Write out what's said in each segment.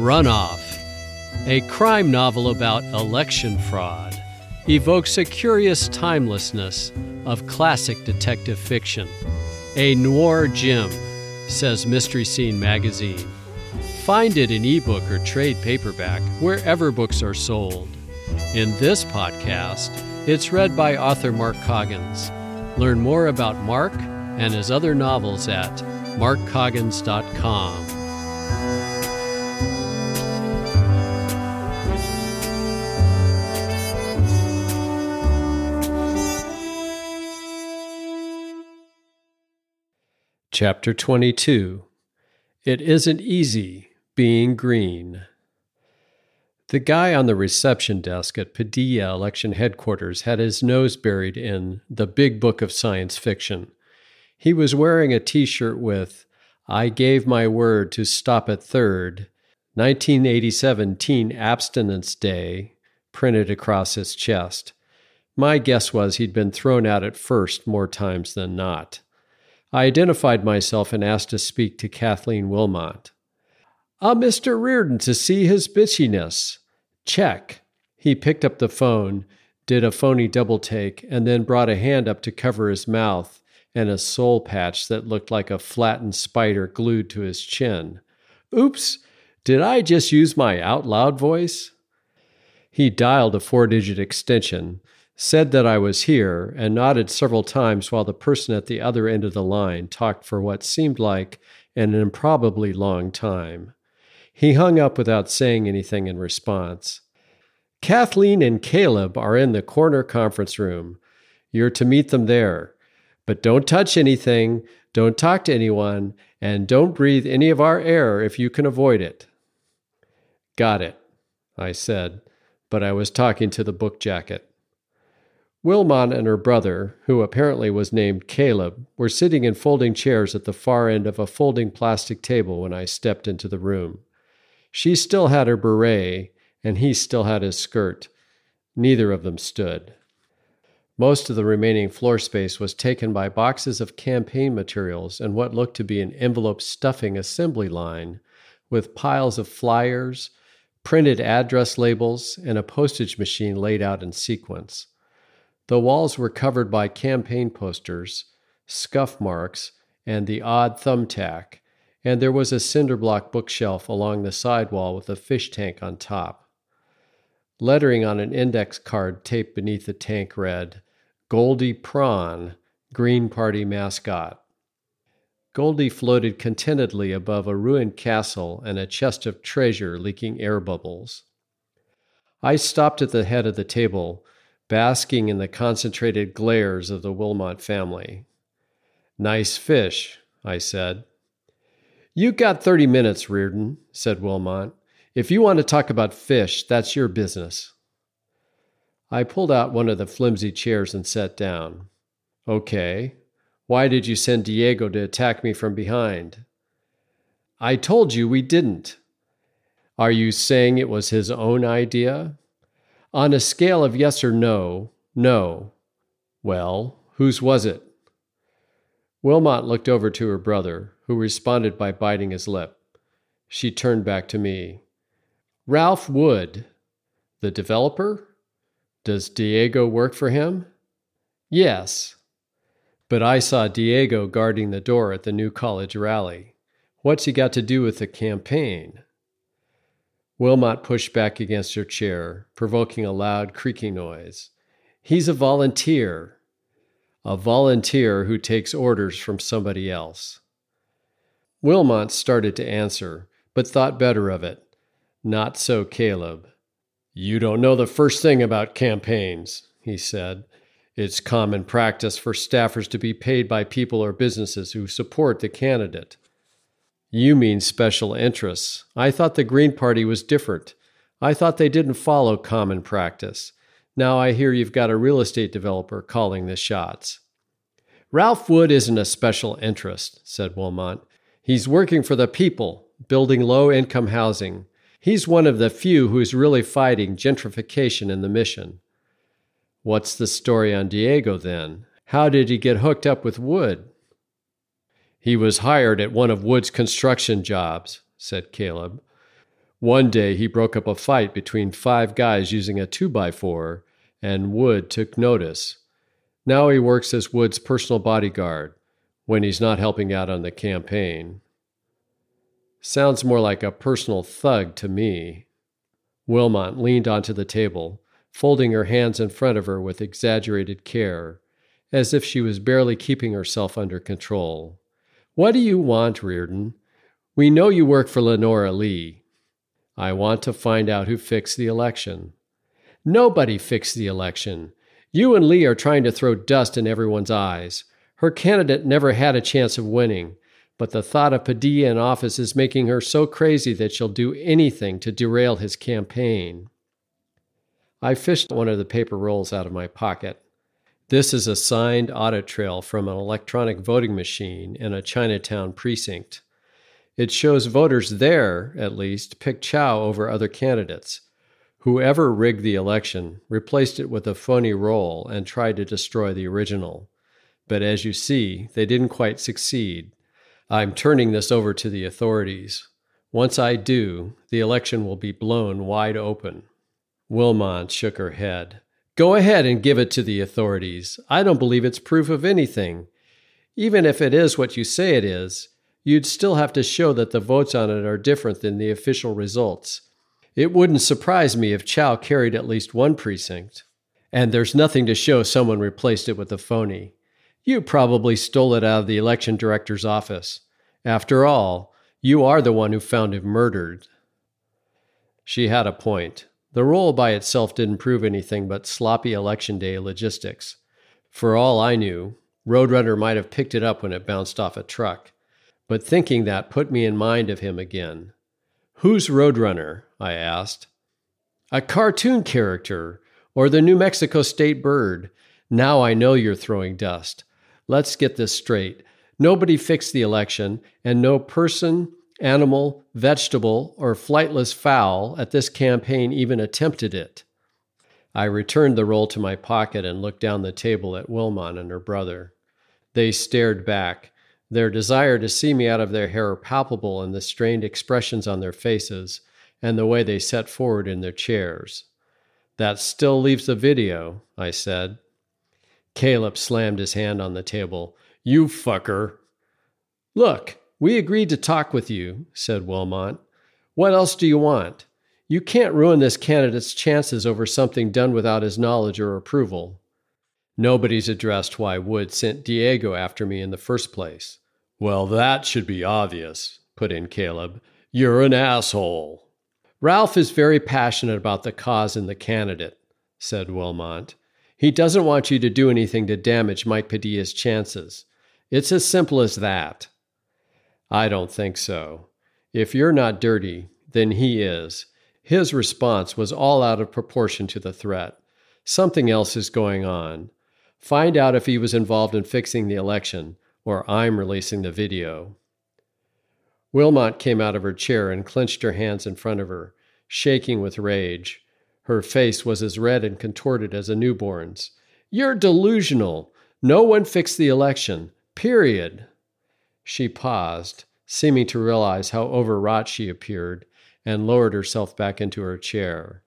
Runoff, a crime novel about election fraud, evokes a curious timelessness of classic detective fiction. A noir gem, says Mystery Scene magazine. Find it in ebook or trade paperback wherever books are sold. In this podcast, it's read by author Mark Coggins. Learn more about Mark and his other novels at markcoggins.com. Chapter 22 It Isn't Easy Being Green. The guy on the reception desk at Padilla Election Headquarters had his nose buried in the big book of science fiction. He was wearing a t shirt with, I gave my word to stop at third, 1987 Teen Abstinence Day, printed across his chest. My guess was he'd been thrown out at first more times than not. I identified myself and asked to speak to Kathleen Wilmot. Ah, Mr. Riordan to see his bitchiness. Check. He picked up the phone, did a phony double take, and then brought a hand up to cover his mouth and a soul patch that looked like a flattened spider glued to his chin. Oops, did I just use my out loud voice? He dialed a four digit extension, said that I was here, and nodded several times while the person at the other end of the line talked for what seemed like an improbably long time. He hung up without saying anything in response. Kathleen and Caleb are in the corner conference room. You're to meet them there. But don't touch anything, don't talk to anyone, and don't breathe any of our air if you can avoid it. Got it, I said, but I was talking to the book jacket. Wilmot and her brother, who apparently was named Caleb, were sitting in folding chairs at the far end of a folding plastic table when I stepped into the room. She still had her beret, and he still had his skirt. Neither of them stood. Most of the remaining floor space was taken by boxes of campaign materials and what looked to be an envelope stuffing assembly line, with piles of flyers, printed address labels, and a postage machine laid out in sequence. The walls were covered by campaign posters, scuff marks, and the odd thumbtack, and there was a cinder block bookshelf along the side wall with a fish tank on top. Lettering on an index card taped beneath the tank read, Goldie Prawn, Green Party mascot. Goldie floated contentedly above a ruined castle and a chest of treasure leaking air bubbles. I stopped at the head of the table basking in the concentrated glares of the Wilmot family. Nice fish, I said. You got 30 minutes, Riordan, said Wilmot. If you want to talk about fish, that's your business. I pulled out one of the flimsy chairs and sat down. Okay. Why did you send Diego to attack me from behind? I told you we didn't. Are you saying it was his own idea? On a scale of yes or no, no. Well, whose was it? Wilmot looked over to her brother, who responded by biting his lip. She turned back to me. Ralph Wood. The developer? Does Diego work for him? Yes. But I saw Diego guarding the door at the new college rally. What's he got to do with the campaign? Wilmot pushed back against her chair, provoking a loud creaking noise. He's a volunteer. A volunteer who takes orders from somebody else. Wilmot started to answer, but thought better of it. Not so Caleb. You don't know the first thing about campaigns, he said. It's common practice for staffers to be paid by people or businesses who support the candidate. You mean special interests. I thought the Green Party was different. I thought they didn't follow common practice. Now I hear you've got a real estate developer calling the shots. Ralph Wood isn't a special interest, said Wilmot. He's working for the people, building low income housing. He's one of the few who's really fighting gentrification in the mission. What's the story on Diego then? How did he get hooked up with Wood? He was hired at one of Wood's construction jobs, said Caleb. One day he broke up a fight between five guys using a 2x4, and Wood took notice. Now he works as Wood's personal bodyguard when he's not helping out on the campaign. Sounds more like a personal thug to me. Wilmot leaned onto the table, folding her hands in front of her with exaggerated care, as if she was barely keeping herself under control. What do you want, Riordan? We know you work for Lenora Lee. I want to find out who fixed the election. Nobody fixed the election. You and Lee are trying to throw dust in everyone's eyes. Her candidate never had a chance of winning, but the thought of Padilla in office is making her so crazy that she'll do anything to derail his campaign. I fished one of the paper rolls out of my pocket. This is a signed audit trail from an electronic voting machine in a Chinatown precinct. It shows voters there, at least, picked Chow over other candidates. Whoever rigged the election replaced it with a phony roll and tried to destroy the original. But as you see, they didn't quite succeed. I'm turning this over to the authorities. Once I do, the election will be blown wide open. Wilmot shook her head. Go ahead and give it to the authorities. I don't believe it's proof of anything. Even if it is what you say it is, you'd still have to show that the votes on it are different than the official results. It wouldn't surprise me if Chow carried at least one precinct. And there's nothing to show someone replaced it with a phony. You probably stole it out of the election director's office. After all, you are the one who found him murdered. She had a point. The roll by itself didn't prove anything but sloppy election day logistics. For all I knew, Roadrunner might have picked it up when it bounced off a truck but thinking that put me in mind of him again. Who's Roadrunner? I asked. A cartoon character, or the New Mexico state bird. Now I know you're throwing dust. Let's get this straight. Nobody fixed the election, and no person, animal, vegetable, or flightless fowl at this campaign even attempted it. I returned the roll to my pocket and looked down the table at Wilmot and her brother. They stared back, their desire to see me out of their hair palpable in the strained expressions on their faces and the way they sat forward in their chairs. That still leaves the video, I said. Caleb slammed his hand on the table. You fucker. Look, we agreed to talk with you, said Wilmot. What else do you want? You can't ruin this candidate's chances over something done without his knowledge or approval. Nobody's addressed why Wood sent Diego after me in the first place. Well, that should be obvious, put in Caleb. You're an asshole. Ralph is very passionate about the cause and the candidate, said Wilmot. He doesn't want you to do anything to damage Mike Padilla's chances. It's as simple as that. I don't think so. If you're not dirty, then he is. His response was all out of proportion to the threat. Something else is going on. Find out if he was involved in fixing the election or I'm releasing the video. Wilmot came out of her chair and clenched her hands in front of her, shaking with rage. Her face was as red and contorted as a newborn's. You're delusional. No one fixed the election. Period. She paused, seeming to realize how overwrought she appeared, and lowered herself back into her chair.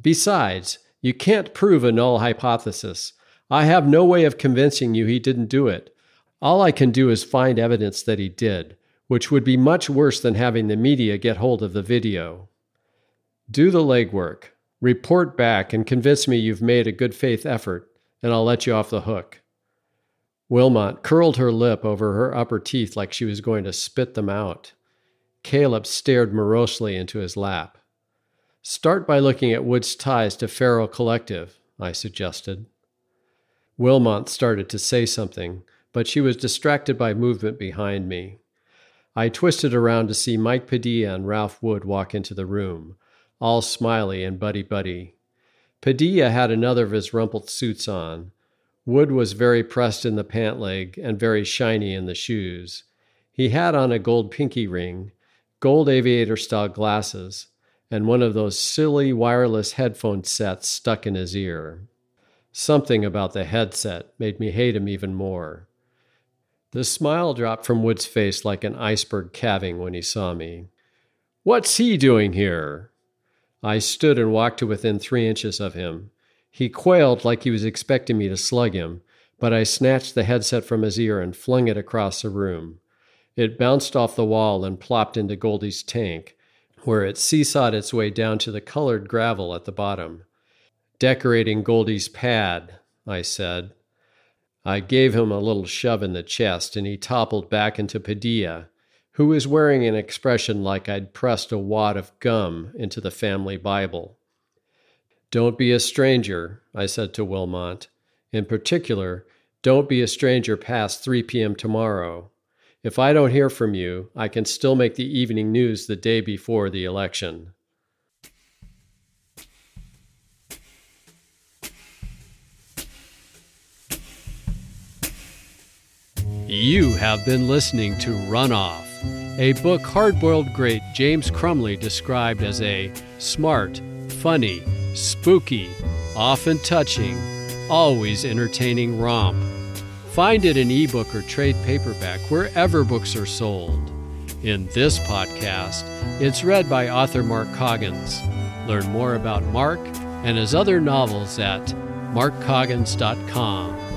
Besides, you can't prove a null hypothesis. I have no way of convincing you he didn't do it. All I can do is find evidence that he did, which would be much worse than having the media get hold of the video. Do the legwork, report back, and convince me you've made a good faith effort, and I'll let you off the hook. Wilmot curled her lip over her upper teeth like she was going to spit them out. Caleb stared morosely into his lap. Start by looking at Wood's ties to Faro Collective, I suggested. Wilmot started to say something, but she was distracted by movement behind me. I twisted around to see Mike Padilla and Ralph Wood walk into the room, all smiley and buddy buddy. Padilla had another of his rumpled suits on. Wood was very pressed in the pant leg and very shiny in the shoes. He had on a gold pinky ring, gold aviator style glasses, and one of those silly wireless headphone sets stuck in his ear. Something about the headset made me hate him even more. The smile dropped from Wood's face like an iceberg calving when he saw me. What's he doing here? I stood and walked to within three inches of him. He quailed like he was expecting me to slug him, but I snatched the headset from his ear and flung it across the room. It bounced off the wall and plopped into Goldie's tank, where it seesawed its way down to the colored gravel at the bottom. Decorating Goldie's pad, I said. I gave him a little shove in the chest, and he toppled back into Padilla, who was wearing an expression like I'd pressed a wad of gum into the family Bible. Don't be a stranger, I said to Wilmot. In particular, don't be a stranger past 3 p.m. tomorrow. If I don't hear from you, I can still make the evening news the day before the election. You have been listening to Runoff, a book hard boiled great James Crumley described as a smart, funny, spooky, often touching, always entertaining romp. Find it in ebook or trade paperback wherever books are sold. In this podcast, it's read by author Mark Coggins. Learn more about Mark and his other novels at markcoggins.com.